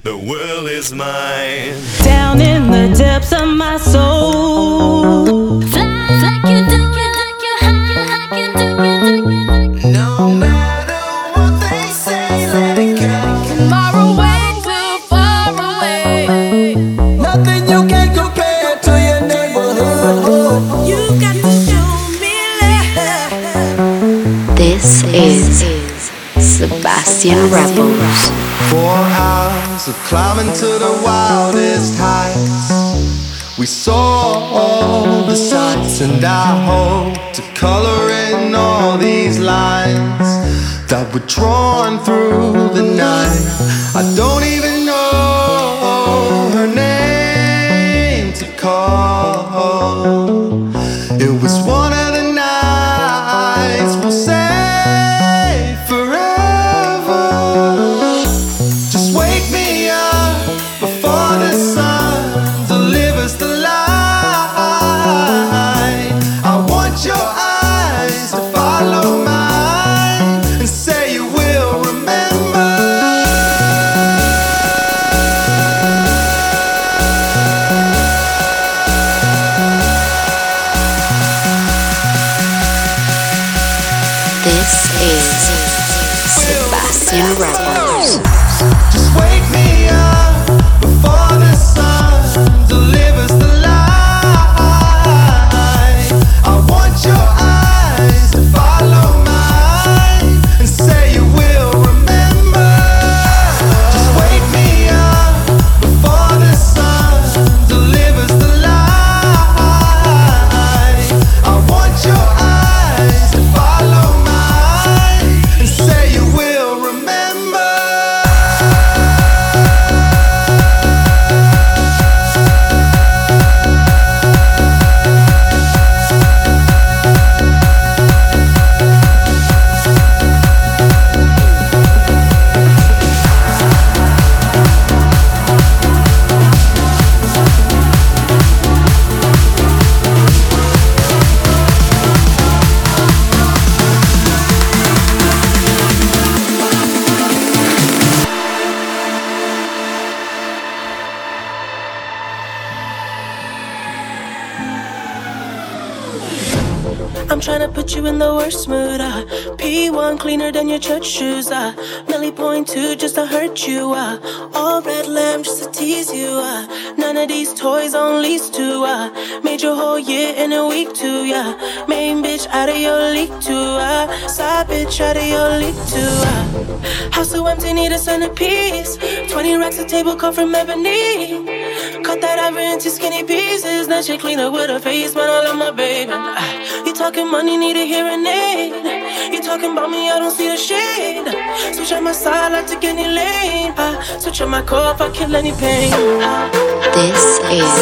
the world is mine. Down in the depths of my soul. Fly like you do, like you high, like you do, like you do. No matter what they say, let it go. Far away, too far away. Nothing you can compare to your neighborhood. You got to show me love. This is Sebastian Rebels. Four hours of climbing to the wildest heights. We saw all the sights, and I hope to color in all these lines that were drawn through the night. I don't even you in the worst mood. Uh. P1 cleaner than your church shoes. Uh. Millie point two just to hurt you. Uh. All red lamb just to tease you. Uh. None of these toys on lease to. Uh. Made your whole year in a week too. Yeah. Main bitch out of your league too. Uh. Side bitch out of your league too. Uh. House so empty, need a centerpiece. 20 racks a table cut from ebony. Cut that ivory into skinny pieces. Now she clean up with her face, but I love my baby. You talking money, need a hearing aid. You talking about me, I don't see the shade. Switch on my side, I take any lane. Ah, switch on my core if I kill any pain. This is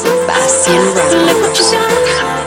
Sebastian look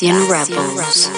Bastion Rebels.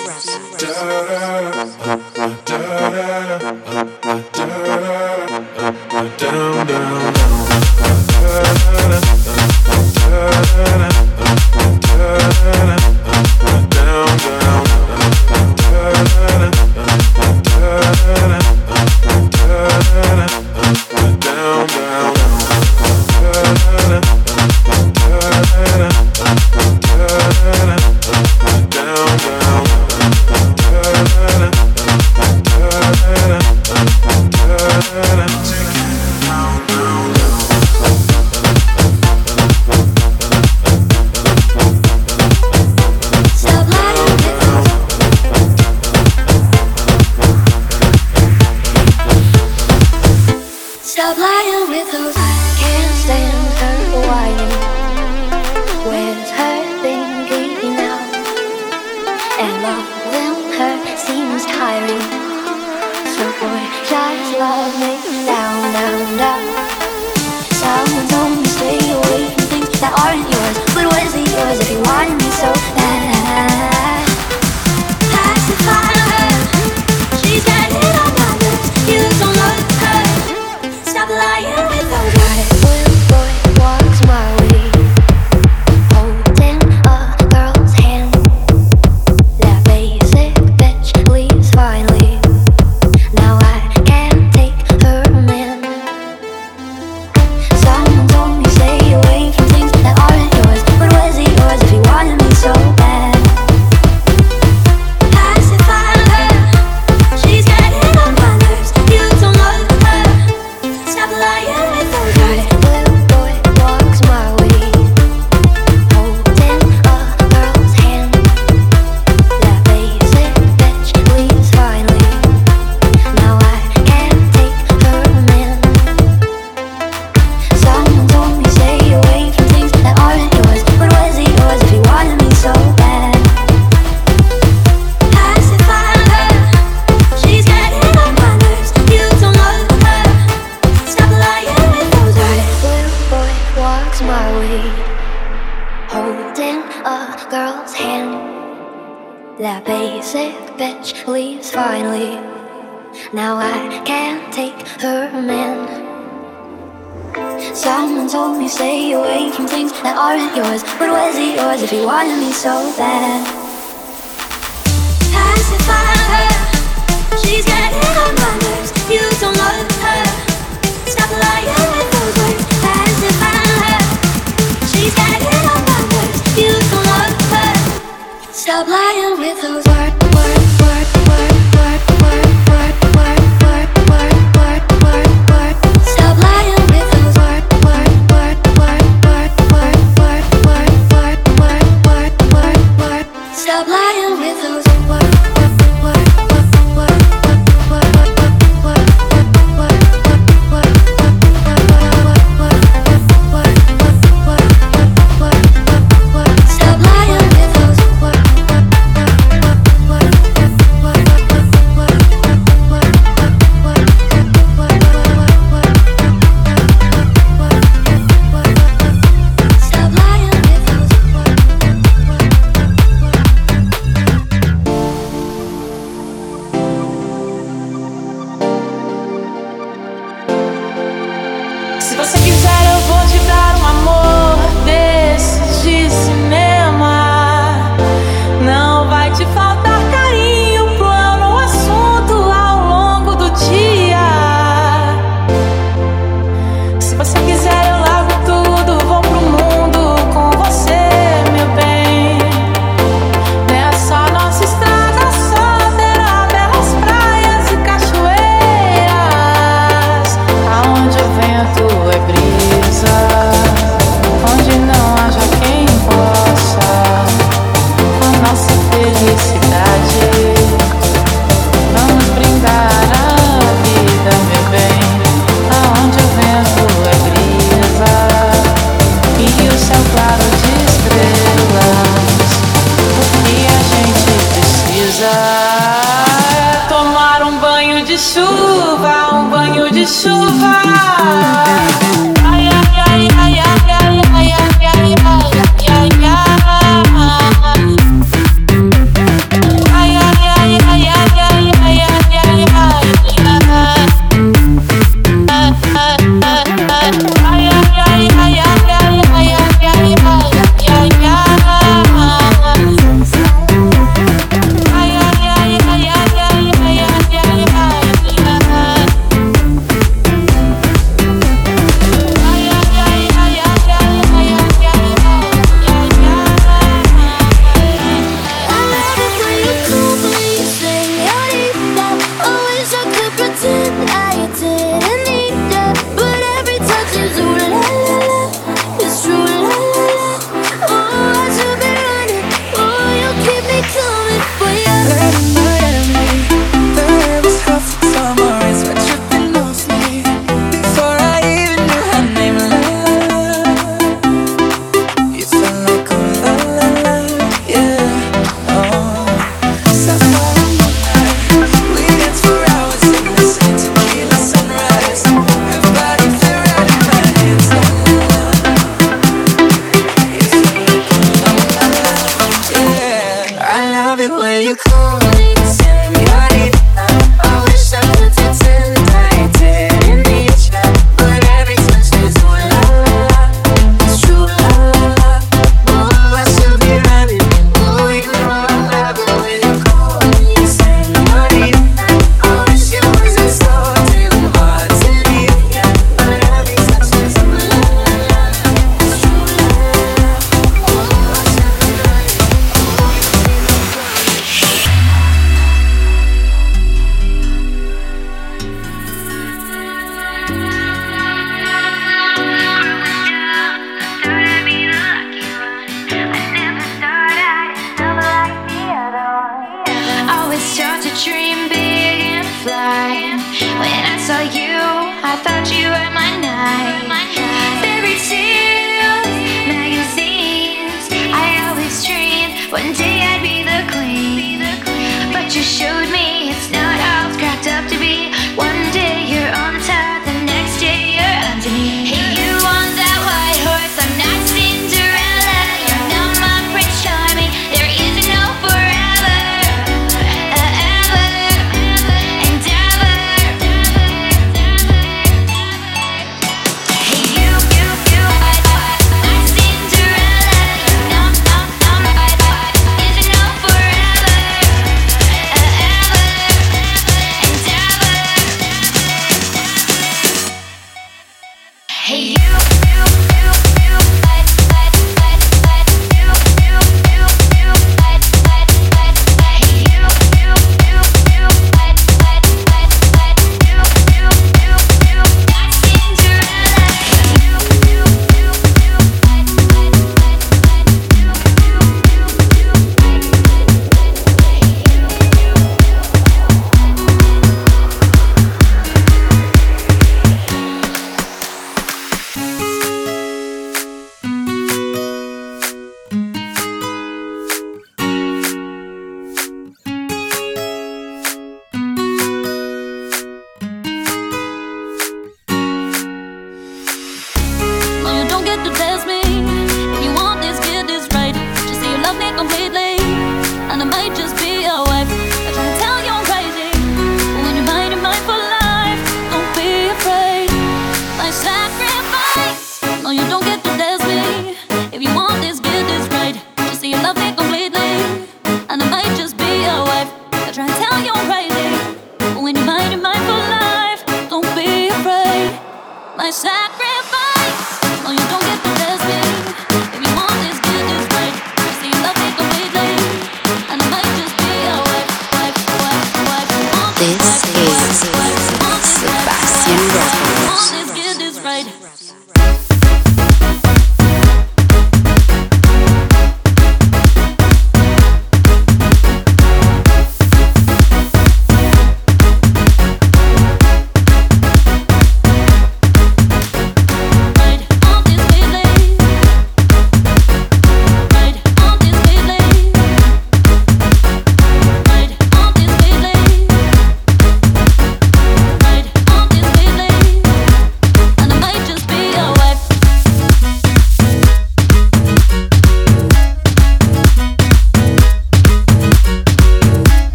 Se você quiser, eu vou te dar um amor desse de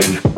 win.